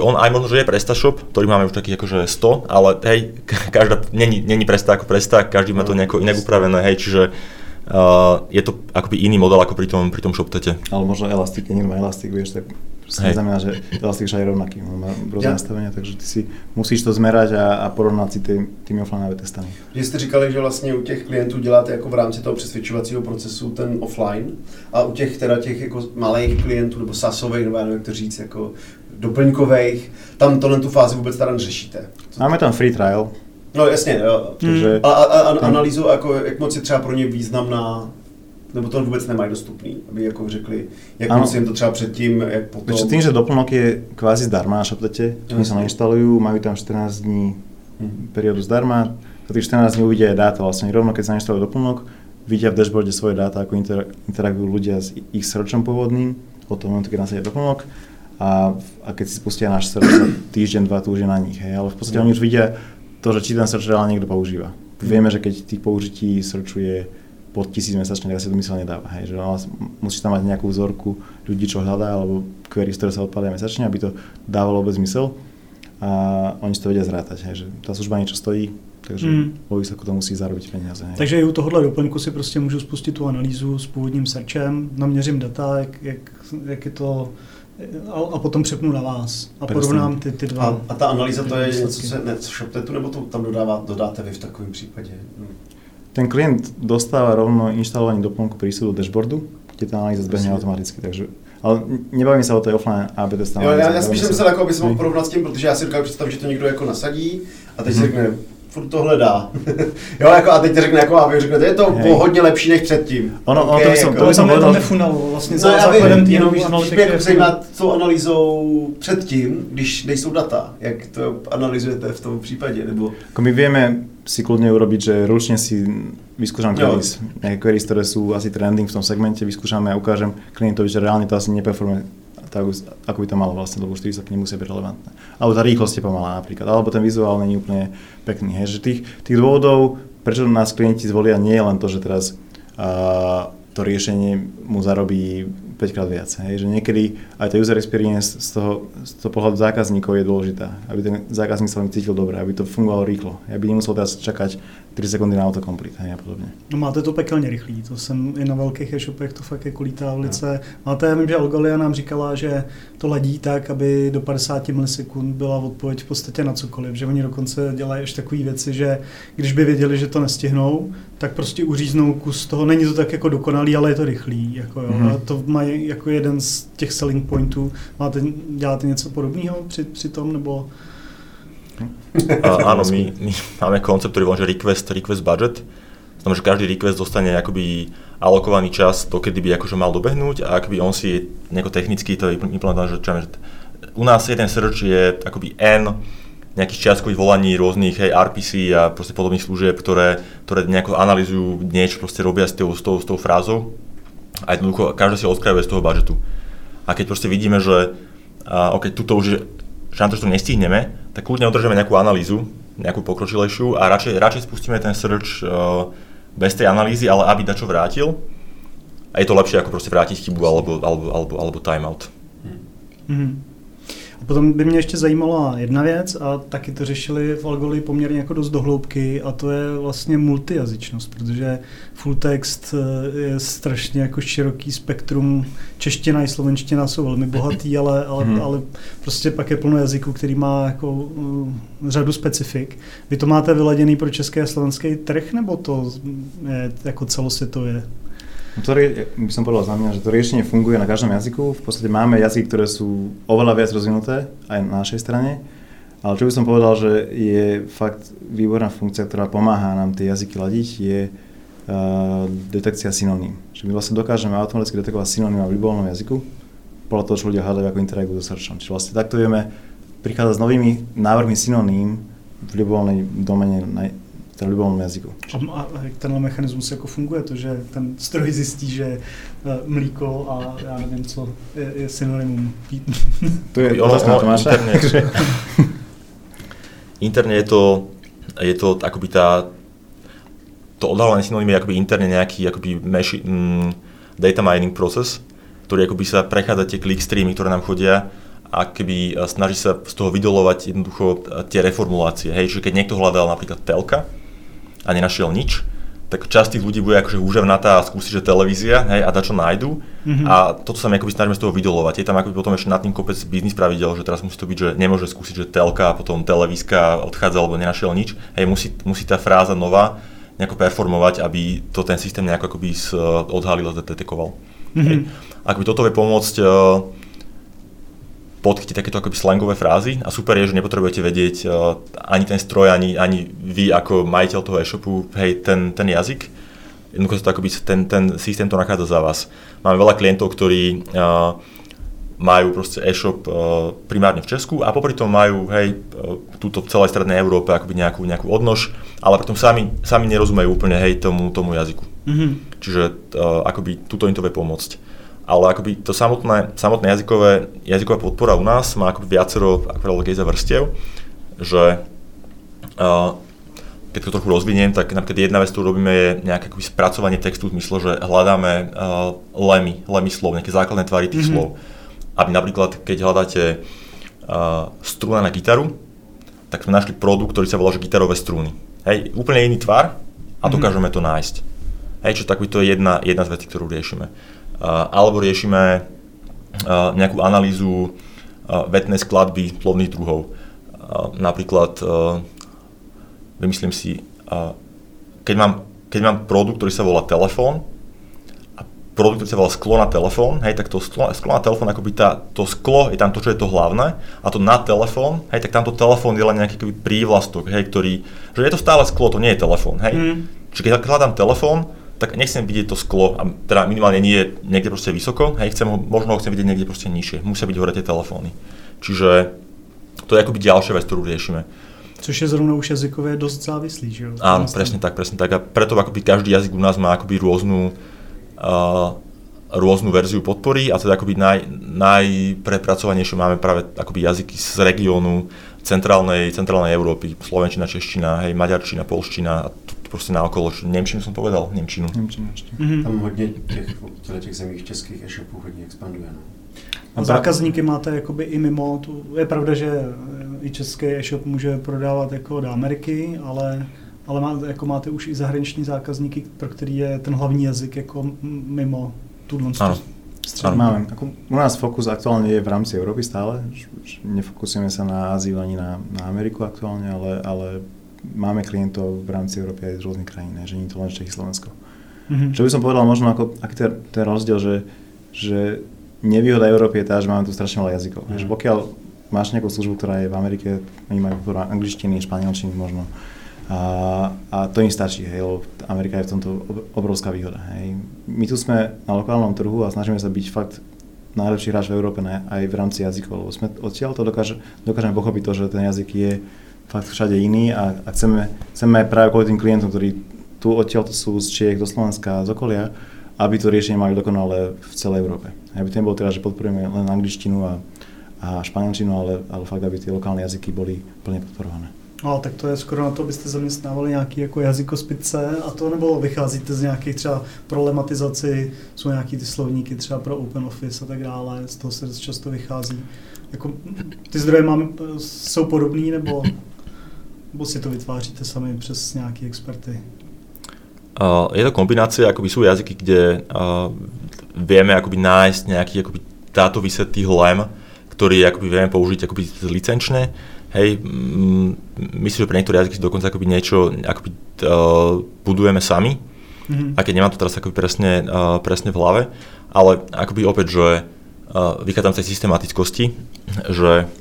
on aj možno, že je PrestaShop, ktorý máme už taký akože 100, ale hej, každá, není, není Presta ako Presta, každý má to nejako inak upravené, hej, čiže uh, je to akoby iný model ako pri tom, pri tom ShopTete. Ale možno Elastic, niekto má Elastic, vieš, tak Hej. znamená, že Elastic je rovnaký, on má rôzne ja. nastavenia, takže ty si musíš to zmerať a, a porovnat si tý, tými offline testami. Vy jste říkali, že vlastně u těch klientů děláte jako v rámci toho přesvědčovacího procesu ten offline a u těch teda těch jako malých klientů nebo sasových, nebo nevím, jak to říct, jako doplňkových, tam tohle tu fázi vůbec teda neřešíte. Máme tam free trial. No jasně, jo. Takže, a, a, a analýzu, jako, jak moc je třeba pro ně významná nebo to vůbec nemají dostupný, aby jako řekli, jak ano. moc jim to třeba předtím, jak potom... Takže tým, že doplnok je kvázi zdarma na ShopTete, oni sa nainštalujú, majú tam 14 dní hmm. periódu zdarma, za tých 14 dní uvidia dáta vlastne rovno, keď sa nainštaluje doplnok, vidia v dashboarde svoje dáta, ako interagujú ľudia s ich searchom pôvodným, od toho momentu, keď nasadia doplnok a, a keď si spustia náš server týždeň, dva, tu už je na nich. Hej. Ale v podstate oni už vidia to, že či ten search reálne niekto používa. Vieme, že keď tých použití searchu je pod tisíc mesačne, tak si to mysel nedáva. Hej. Že musíš tam mať nejakú vzorku ľudí, čo hľadá, alebo query, ktoré sa odpadia mesačne, aby to dávalo vôbec zmysel. A oni si to vedia zrátať, hej. že tá služba niečo stojí, takže mm. vo výsledku to musí zarobiť peniaze. Hej. Takže i u tohohle doplňku si prostě můžu spustit tu analýzu s původním searchem, naměřím data, jak, jak, jak je to a, a potom přepnu na vás a porovnám ty, ty dva. A, a ta analýza to je něco, co se ne, ShopTetu, nebo to tam dodává, dodáte vy v takovém případě? Hmm. Ten klient dostáva rovno inštalovaný doplnku prístup do dashboardu, kde tá analýza zbehne automaticky, takže ale nebavím se o té offline AB test Jo, já, já spíš jsem myslel, jako, aby se mohl porovnat s tím, protože já si dokážu představit, že to někdo jako nasadí a teď mm-hmm. si řekne, furt to hledá. jo, jako a teď ti řekne, jako, a vy řeknete, je to hey. hodně lepší než předtím. Ono, okay, ono to by som, jako, to by som povedal. nefunalo vlastně no, za základem jenom jako zajímat tou analýzou předtím, když nejsou data, jak to analyzujete v tom případě, nebo... Ako my vieme si kľudne urobiť, že ručne si vyskúšam queries, nejaké queries, ktoré sú asi trending v tom segmente, vyskúšame a ukážem klientovi, že reálne to asi neperformuje tak, ako by to malo vlastne, lebo 4 výsledky nemusia byť relevantné. Alebo tá rýchlosť je pomalá napríklad, alebo ten vizuál není úplne pekný. Hej. Že tých, tých dôvodov, prečo nás klienti zvolia, nie je len to, že teraz uh, to riešenie mu zarobí 5 krát viac. Hej? Že niekedy aj tá user experience z toho, z toho pohľadu zákazníkov je dôležitá. Aby ten zákazník sa cítil dobre, aby to fungovalo rýchlo. Aby nemusel teraz čakať 3 sekundy na autocomplete hej, a podobně. No máte to pekelně rychlý, to jsem i na velkých e-shopech, to fakt je kulítá ulice. No. Máte, já vím, že Algolia nám říkala, že to ladí tak, aby do 50 milisekund byla odpověď v podstatě na cokoliv, že oni dokonce dělají ještě takové věci, že když by věděli, že to nestihnou, tak prostě uříznou kus toho. Není to tak jako dokonalý, ale je to rychlý. Jako jo. Mm-hmm. To mají jako jeden z těch selling pointů. Máte, děláte něco podobného při, při tom, nebo a, áno, my, my máme koncept, ktorý volá, že request, request budget. Znamená, že každý request dostane akoby alokovaný čas, to kedy by akože mal dobehnúť a akoby on si nejako technicky to implementoval, že, čo, u nás jeden search je akoby N nejakých čiastkových volaní rôznych hej, RPC a proste podobných služieb, ktoré, ktoré nejako analýzujú niečo, proste robia s tou, s tou, s tou frázou a jednoducho každá si odkrajuje z toho budžetu. A keď proste vidíme, že uh, OK, tuto už je šanca, že to nestihneme, tak kľudne održíme nejakú analýzu, nejakú pokročilejšiu a radšej, radšej spustíme ten search uh, bez tej analýzy, ale aby dačo vrátil. A je to lepšie ako proste vrátiť chybu alebo, alebo, alebo, alebo timeout. Mm-hmm. Potom by mě ještě zajímala jedna věc a taky to řešili v Algoli poměrně jako dost dohloubky a to je vlastně multijazyčnost, protože full text eh, je strašně jako široký spektrum. Čeština i slovenština jsou velmi bohatý, ale, ale, hmm. ale prostě pak je plno jazyků, který má jako uh, řadu specifik. Vy to máte vyladěný pro český a slovenský trh, nebo to je jako celosvětově? No to by som povedal za mňa, že to riešenie funguje na každom jazyku. V podstate máme jazyky, ktoré sú oveľa viac rozvinuté aj na našej strane. Ale čo by som povedal, že je fakt výborná funkcia, ktorá pomáha nám tie jazyky ladiť, je uh, detekcia synoním. Že my vlastne dokážeme automaticky detekovať synonýma v ľubovolnom jazyku, podľa toho, čo ľudia hľadajú, ako interagujú so searchom. Čiže vlastne takto vieme prichádzať s novými návrhmi synoním v ľubovolnej domene v ľubovolnom jazyku. A, a jak tenhle mechanismus jako funguje, to, že ten stroj zjistí, že e, mlíko a já nevím co je, je synonymum. to je otázka na Tomáša. Interne, interne je to, je to akoby tá, to odhalovanie synonymí je akoby interne nejaký akoby meši, mm, data mining proces, ktorý akoby sa prechádza tie clickstreamy, ktoré nám chodia a keby e, snaží sa z toho vydolovať jednoducho e, tie reformulácie. Hej, že keď niekto hľadal napríklad telka, a nenašiel nič, tak časť tých ľudí bude akože úževnatá a skúsi, že televízia, hej, a čo nájdu. Mm-hmm. A toto sa mi akoby snažíme z toho vydolovať. Je tam akoby potom ešte nad tým kopec biznis pravidel, že teraz musí to byť, že nemôže skúsiť, že telka a potom televízka odchádza, alebo nenašiel nič. Hej, musí, musí tá fráza nová nejako performovať, aby to ten systém nejako akoby odhalil a detekoval. Mm-hmm. Hej. Ak by toto vie pomôcť podchytiť takéto akoby slangové frázy a super je, že nepotrebujete vedieť uh, ani ten stroj, ani, ani vy ako majiteľ toho e-shopu, hej, ten, ten jazyk. Jednoducho to akoby ten, ten systém to nachádza za vás. Máme veľa klientov, ktorí uh, majú proste e-shop uh, primárne v Česku a popri tom majú, hej, uh, túto v celej strednej Európe akoby nejakú, nejakú odnož, ale pritom sami, sami nerozumejú úplne, hej, tomu, tomu jazyku. Mm-hmm. Čiže uh, akoby tuto im to vie pomôcť ale akoby to samotné, samotné jazykové, jazyková podpora u nás má akoby viacero ako gejza vrstiev, že uh, keď to trochu rozviniem, tak napríklad jedna vec, ktorú robíme, je nejaké akoby spracovanie textu v zmysle, že hľadáme uh, lemy, lemy slov, nejaké základné tvary tých mm-hmm. slov. Aby napríklad, keď hľadáte uh, struna na gitaru, tak sme našli produkt, ktorý sa volá, že gitarové strúny. Hej, úplne iný tvar a mhm. dokážeme mm-hmm. to nájsť. Hej, čo tak by to je jedna, jedna z vecí, ktorú riešime alebo riešime nejakú analýzu vetnej skladby plovných druhov. Napríklad, vymyslím si, keď mám, keď mám produkt, ktorý sa volá telefón, a produkt, ktorý sa volá sklo na telefón, hej, tak to sklo, sklo na telefón, akoby tá, to sklo je tam to, čo je to hlavné, a to na telefón, hej, tak tamto telefón je len nejaký prívlastok, hej, ktorý, že je to stále sklo, to nie je telefón, hej. Mm. Čiže keď hľadám telefón, tak nechcem vidieť to sklo, a teda minimálne nie niekde proste vysoko, hej, chcem ho, možno ho chcem vidieť niekde proste nižšie, musia byť hore tie telefóny. Čiže to je akoby ďalšia vec, ktorú riešime. Což je zrovna už jazykové dosť závislý, že jo? Áno, presne tak, presne tak. A preto akoby každý jazyk u nás má akoby rôznu, uh, rôznu verziu podpory a teda akoby naj, najprepracovanejšie máme práve akoby jazyky z regiónu centrálnej, centrálnej Európy, slovenčina, čeština, hej, maďarčina, polština a prostě naokolo. Němčinu jsem povedal, Němčinu. Němčinu ještě. Mm-hmm. Tam hodně těch, těch zemích českých e-shopů hodně expanduje. No. A zákazníky máte jakoby i mimo, tu, je pravda, že i český e-shop může prodávat jako do Ameriky, ale, ale má, jako máte už i zahraniční zákazníky, pro který je ten hlavní jazyk jako mimo tuhle ano. Ano. Máme. Ako, u nás fokus aktuálne je v rámci Európy stále. Nefokusujeme sa na Áziu ani na, na Ameriku aktuálne, ale, ale máme klientov v rámci Európy aj z rôznych krajín, že nie je to len Čechy Slovensko. Mm-hmm. Čo by som povedal možno, ako, aký to je rozdiel, že, že nevýhoda Európy je tá, že máme tu strašne veľa jazykov. Mm-hmm. Že pokiaľ máš nejakú službu, ktorá je v Amerike, oni majú angličtiny, španielčiny možno, a, a to im stačí, hej, lebo Amerika je v tomto obrovská výhoda. Hej. My tu sme na lokálnom trhu a snažíme sa byť fakt najlepší hráč v Európe ne, aj v rámci jazykov, lebo sme odtiaľ to dokáže, dokážeme pochopiť to, že ten jazyk je fakt všade iný a, a chceme, chceme aj práve kvôli tým klientom, ktorí tu odtiaľ sú z Čiech do Slovenska, z okolia, aby to riešenie mali dokonale v celej Európe. Aby to nebolo teda, že podporujeme len angličtinu a, a španielčinu, ale, ale fakt, aby tie lokálne jazyky boli plne podporované. No, tak to je skoro na to, abyste zaměstnávali nějaký jako jazykospice a to nebo vycházíte z nějakých třeba problematizaci, jsou nějaký ty slovníky třeba pro Open Office a tak dále, z toho se často vychází. Jako, ty zdroje mám, jsou podobný nebo, nebo si to vytváříte sami přes nějaký experty? Uh, je to kombinácia, akoby sú jazyky, kde uh, vieme akoby nájsť nejaký akoby dátový set tých lem, ktorý akoby vieme použiť akoby licenčne. Hej, mm, myslím, že pre niektoré jazyky dokonca akoby niečo akoby, uh, budujeme sami, mm-hmm. a keď nemám to teraz akoby presne, uh, presne v hlave, ale akoby opäť, že uh, vychádzam z tej systematickosti, že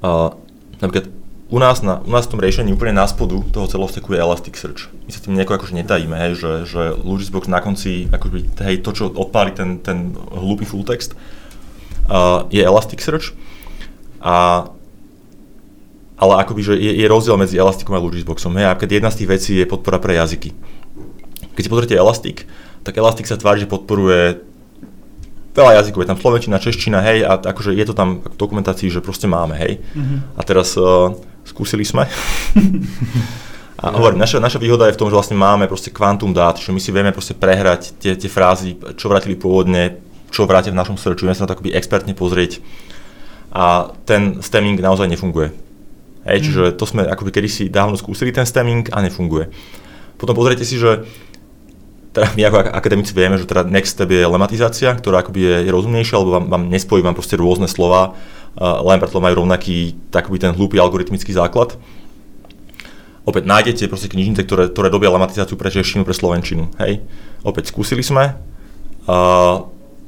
uh, napríklad u nás, na, u nás v tom riešení úplne na spodu toho celosteku je Elasticsearch. My sa tým nejako akože netajíme, hej, že, že Logisbox na konci, akoby, hej, to, čo odpáli ten, ten hlúpy full text, uh, je Elasticsearch. A, ale akoby, že je, je rozdiel medzi Elasticom a Logisboxom. Hej, a jedna z tých vecí je podpora pre jazyky. Keď si pozrite Elastic, tak Elastic sa tvári, že podporuje veľa jazykov, je tam slovenčina, čeština, hej, a akože je to tam v dokumentácii, že proste máme, hej. Mm-hmm. A teraz uh, skúsili sme. A hovorím, naša, naša výhoda je v tom, že vlastne máme proste kvantum dát, že my si vieme proste prehrať tie, tie frázy, čo vrátili pôvodne, čo vrátia v našom searchu, vieme sa na to akoby expertne pozrieť. A ten stemming naozaj nefunguje. Hej, mm. čiže to sme akoby kedysi dávno skúsili ten stemming a nefunguje. Potom pozrite si, že teda my ako akademici vieme, že teda next step je lematizácia, ktorá akoby je, je rozumnejšia, alebo vám, vám nespojí vám proste rôzne slova, len preto majú rovnaký takový ten hlúpy algoritmický základ. Opäť nájdete proste knižnice, ktoré, ktoré robia lematizáciu pre češtinu, pre slovenčinu. Hej. Opäť skúsili sme a,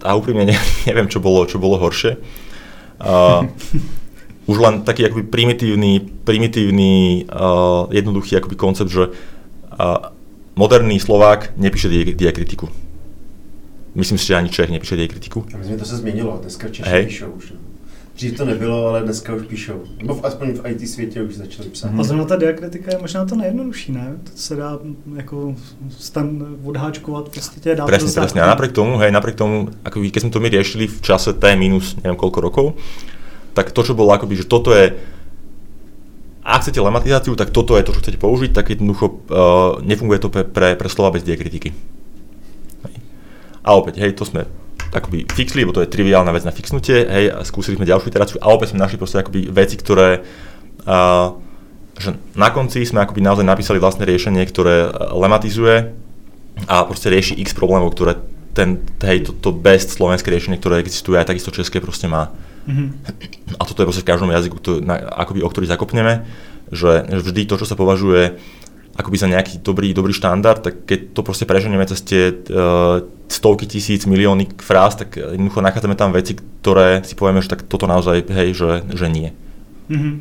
a úprimne ne, neviem, čo bolo, čo bolo horšie. A, už len taký akoby primitívny, primitívny uh, jednoduchý akoby koncept, že uh, moderný Slovák nepíše diakritiku. Myslím si, že ani Čech nepíše diakritiku. A myslím, to se změnilo, dneska Češi hey. píšou už. Dřív to nebylo, ale dneska už píšou. Nebo v, aspoň v IT světě už začali psát. A zrovna ta diakritika je možná to nejjednodušší, ne? To se dá jako stan odháčkovat, prostě dá Presne, to presne. A napriek tomu, hej, napriek tomu, ako keď sme to my riešili v čase T minus neviem koľko rokov, tak to, čo bolo akoby, že toto je ak chcete lematizáciu, tak toto je to, čo chcete použiť, tak jednoducho uh, nefunguje to pre, pre, pre slova bez diakritiky. Hej. A opäť, hej, to sme akoby fixli, lebo to je triviálna vec na fixnutie, hej, a skúsili sme ďalšiu iteráciu a opäť sme našli proste akoby veci, ktoré uh, že na konci sme akoby naozaj napísali vlastné riešenie, ktoré lematizuje a proste rieši x problémov, ktoré ten, hej, to, to best slovenské riešenie, ktoré existuje, aj takisto české proste má. Mm-hmm. A toto je proste v každom jazyku, to, na, akoby, o ktorý zakopneme, že, že vždy to, čo sa považuje akoby za nejaký dobrý, dobrý štandard, tak keď to proste preženieme cez tie uh, stovky tisíc, milióny fráz, tak jednoducho nachádzame tam veci, ktoré si povieme, že tak toto naozaj, hej, že, že nie. Mm-hmm.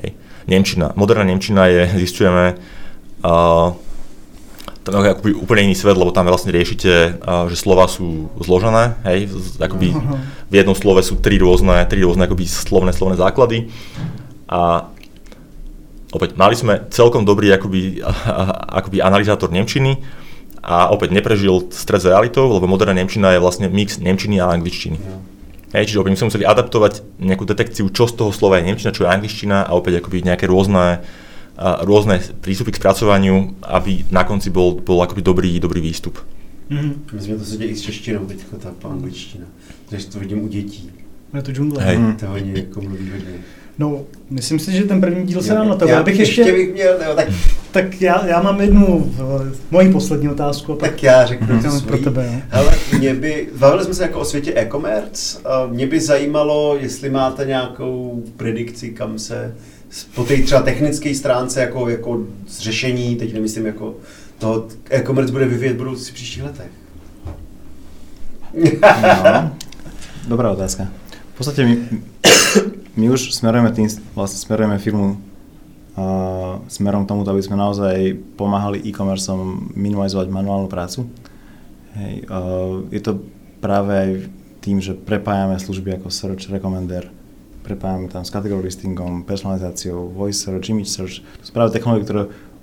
Hej. Nemčina, moderná Nemčina je, zistujeme, uh, tam je akoby úplne iný svet, lebo tam vlastne riešite, uh, že slova sú zložené, hej, akoby v jednom slove sú tri rôzne, tri rôzne akoby slovné, slovné základy a opäť mali sme celkom dobrý akoby, akoby analyzátor Nemčiny a opäť neprežil stred s realitou, lebo moderná Nemčina je vlastne mix Nemčiny a angličtiny. No. Hej, čiže opäť my sme museli adaptovať nejakú detekciu, čo z toho slova je Nemčina, čo je angličtina a opäť akoby nejaké rôzne, rôzne prístupy k spracovaniu, aby na konci bol, bol akoby dobrý, dobrý výstup. Mm-hmm. Myslím, to se děje i s češtinou teď, ta angličtina. Takže to vidím u dětí. Je to džungle. Hej. To hodně jako mluví hodně. No, myslím si, že ten první díl se nám na to. Já bych ještě... ještě bych měl, jo, tak... tak já, já mám jednu, moji poslední otázku. A pak tak já řeknu mm-hmm. pro tebe. Jo. Ale mě by, bavili jsme se jako o světě e-commerce, a mě by zajímalo, jestli máte nějakou predikci, kam se po té třeba technické stránce jako, jako řešení, teď nemyslím jako to e-commerce bude vyvíjet budoucí příštích letech. No, dobrá otázka. V podstate my, my už smerujeme, tým, vlastne smerujeme firmu uh, smerom k tomu, aby sme naozaj pomáhali e-commerceom minimalizovať manuálnu prácu. Hej, uh, je to práve aj tým, že prepájame služby ako Search Recommender, prepájame tam s category listingom, personalizáciou, voice search, image search. To sú práve technológie, ktoré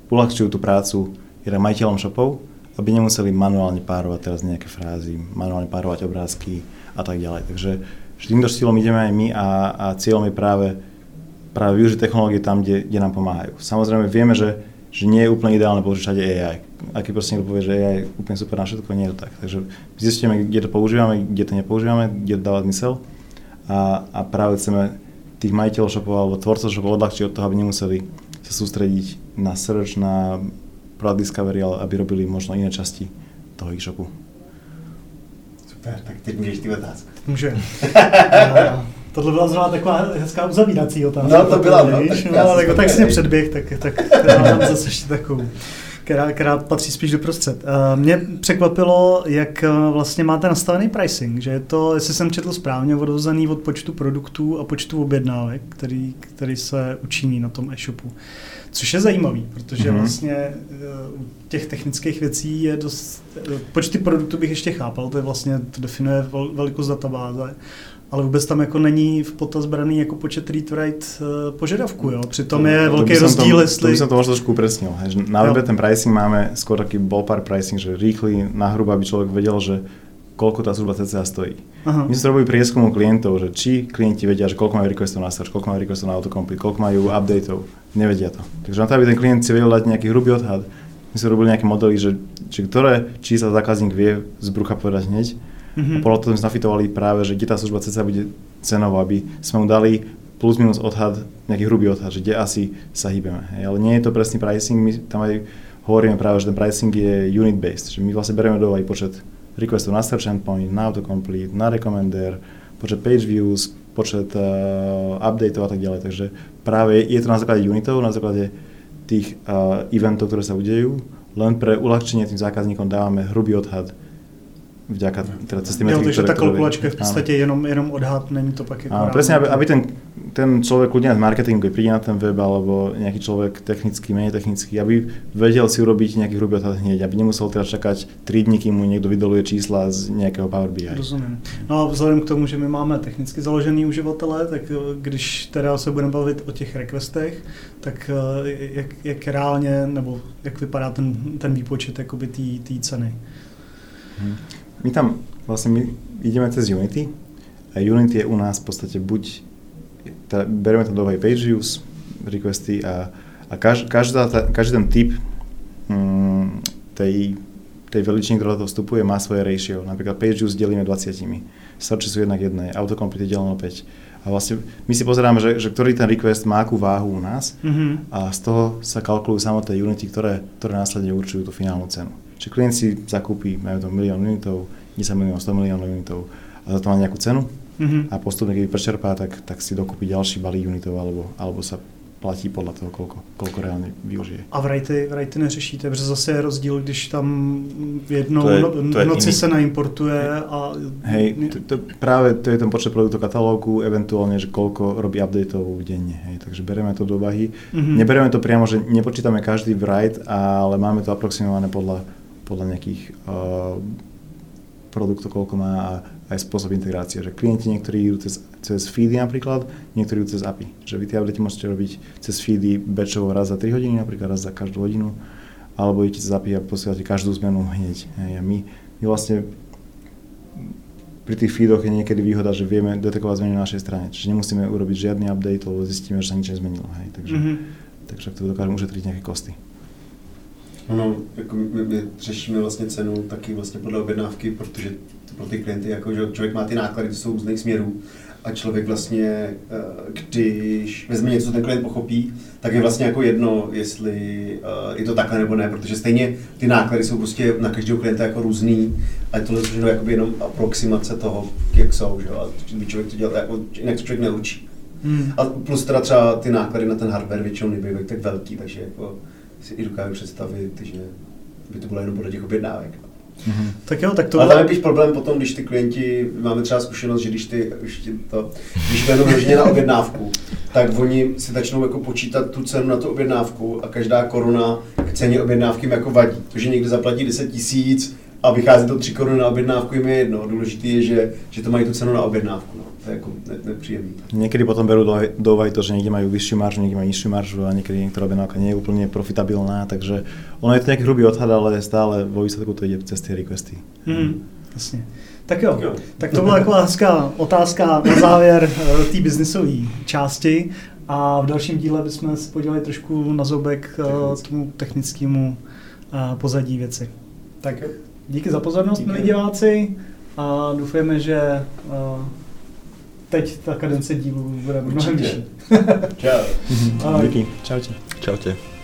uľahčujú tú prácu jednak majiteľom shopov, aby nemuseli manuálne párovať teraz nejaké frázy, manuálne párovať obrázky a tak ďalej. Takže týmto štýlom ideme aj my a, a cieľom je práve, práve využiť technológie tam, kde, kde nám pomáhajú. Samozrejme vieme, že, že nie je úplne ideálne použiť všade AI. Ak proste niekto povie, že AI je úplne super na všetko, nie je to tak. Takže zistíme, kde to používame, kde to nepoužívame, kde to dáva zmysel a, a práve chceme tých majiteľov shopov alebo tvorcov shopov odľahčiť od toho, aby nemuseli sa sústrediť na search, na Product Discovery, ale aby robili možno iné časti toho e-shopu. Tak teď můžeš ty otázky. Může. Tohle byla zrovna taková hezká uzavírací otázka. No to byla, no. Tak, no, tak, tak si mě předběh, tak, tak mám zase ještě takovou která, která patří spíš do prostřed. Mě překvapilo, jak eh, vlastně máte nastavený pricing, že je to, jestli jsem četl správně, odvozený od počtu produktů a počtu objednávek, který, který se učiní na tom e-shopu. Což je zajímavý, protože mm-hmm. vlastně eh, u těch technických věcí je dost... Eh, počty produktů bych ještě chápal, to je vlastně, to definuje velikost databáze, ale vůbec tam jako není v potaz braný jako počet read-write požadavku, jo? Přitom je to velký rozdíl, to, jestli... To by som to možno trošku upresnil. Na webe ten pricing máme skôr taký ballpark pricing, že rýchly, nahruba, aby človek vedel, že koľko tá služba cca stojí. Aha. My sme robili prieskum u klientov, že či klienti vedia, že koľko majú requestov na search, koľko majú requestov na autocomplete, koľko majú updateov. Nevedia to. Takže na to, aby ten klient si vedel dať nejaký hrubý odhad, my sme robili nejaké modely, že, že ktoré čísla zákazník vie z brucha povedať hneď. Mm-hmm. A podľa toho sme nafitovali práve, že kde tá služba cca bude cenovo, aby sme mu dali plus minus odhad, nejaký hrubý odhad, že kde asi sa hýbeme. Hej. Ale nie je to presný pricing, my tam aj hovoríme práve, že ten pricing je unit based, že my vlastne berieme do aj počet requestov na search endpoint, na autocomplete, na recommender, počet page views, počet uh, updateov a tak ďalej. Takže práve je to na základe unitov, na základe tých uh, eventov, ktoré sa udejú. Len pre uľahčenie tým zákazníkom dávame hrubý odhad vďaka teda cez jo, takže tá kalkulačka je v podstate jenom, jenom odhad, není to pak jako Áno, presne, aby, aby ten, ten človek ľudia z marketingu, keď príde na ten web, alebo nejaký človek technický, menej technický, aby vedel si urobiť nejaký hrubý odhad hneď, aby nemusel teda čakať 3 dní, kým mu niekto vydoluje čísla z nejakého Power BI. Rozumím. No a vzhledem k tomu, že my máme technicky založený uživatele, tak eh, když teda se budeme bavit o těch requestech, tak eh, jak, jak reálně, nebo jak vypadá ten, ten výpočet té ceny? Hmm. My tam vlastne my ideme cez Unity a Unity je u nás v podstate buď, tá, bereme tam do page views, requesty a, a kaž, každá, tá, každý ten typ mm, tej, tej veličiny, ktorá toho vstupuje, má svoje ratio. Napríklad page views delíme 20, searchy sú jednak jedné, autocomplete deleno 5. A vlastne my si pozeráme, že, že ktorý ten request má akú váhu u nás mm-hmm. a z toho sa kalkulujú samotné unity, ktoré, ktoré následne určujú tú finálnu cenu. Čiže klient si zakúpi, majú to milión unitov, 10 miliónov, 100 miliónov unitov a za to má nejakú cenu mm-hmm. a postupne, keď prečerpá, tak, tak si dokúpi ďalší balík unitov alebo, alebo sa platí podle toho, koľko, koľko reálne využije. A v rajty, v rajty neřešíte, protože zase je rozdíl, když tam jednou to je, no, to je v noci iný. se naimportuje a... Hej, to, to, práve to je ten počet produktov katalógu, eventuálne, že koľko robí updateov denne, hej, takže bereme to do úvahy. Mm-hmm. Nebereme to priamo, že nepočítame každý write, ale máme to aproximované podľa podľa nejakých uh, produktov, koľko má a aj spôsob integrácie. Že klienti niektorí idú cez, cez feedy napríklad, niektorí idú cez API. Že vy tie updaty môžete robiť cez feedy batchovo raz za 3 hodiny, napríklad raz za každú hodinu, alebo idete cez API a posielate každú zmenu hneď. Hej. A my, my vlastne pri tých feedoch je niekedy výhoda, že vieme detekovať zmeny na našej strane. Čiže nemusíme urobiť žiadny update, lebo zistíme, že sa nič nezmenilo. Hej. Takže, mm-hmm. takže to dokážeme ušetriť nejaké kosty. No, jako my, my řešíme vlastně cenu taky vlastně podle objednávky, protože to pro ty klienty, jako, že člověk má ty náklady, to jsou různých směrů a člověk vlastně, eh, když vezme něco, ten klient pochopí, tak je vlastně jako jedno, jestli eh, je to takhle nebo ne, protože stejně ty náklady jsou prostě na každého klienta jako různý a tohle je jakoby jenom aproximace toho, jak jsou, že? a když člověk to dělá, jako, jinak člověk neučí. Hmm. A plus teda třeba ty náklady na ten hardware většinou nebývají tak velký, takže jako si i dokážu představit, že by to bylo jenom podle těch objednávek. Mm-hmm. Tak jo, tak to... Ale tam je píš problém potom, když ty klienti, máme třeba zkušenost, že když ty, když ty to, když to jenom na objednávku, tak oni si začnou jako počítat tu cenu na tu objednávku a každá koruna k ceně objednávky jako vadí. To, že někdo zaplatí 10 tisíc a vychází to 3 koruny na objednávku, jim je jedno. Důležité je, že, že to mají tu cenu na objednávku. No. To je jako ne, nepříjemný. Niekedy potom berú do, do úvahy to, že niekde majú vyššiu maržu, niekde majú nižšiu maržu a niekedy niektorá objednávka nie je úplne profitabilná, takže ono je to nejaký hrubý odhad, ale stále vo výsledku to ide cez tie requesty. Hmm, jasně. Tak jo, tak to byla taková hezká otázka na závěr eh, té biznisové části a v dalším díle bychom se podívali trošku na zobek eh, tomu technickému eh, pozadí věci. Tak díky za pozornost, milí diváci, a doufujeme, že teď ta kadence dílů bude mnohem vyšší. Čau. Díky. Čaute. Čaute.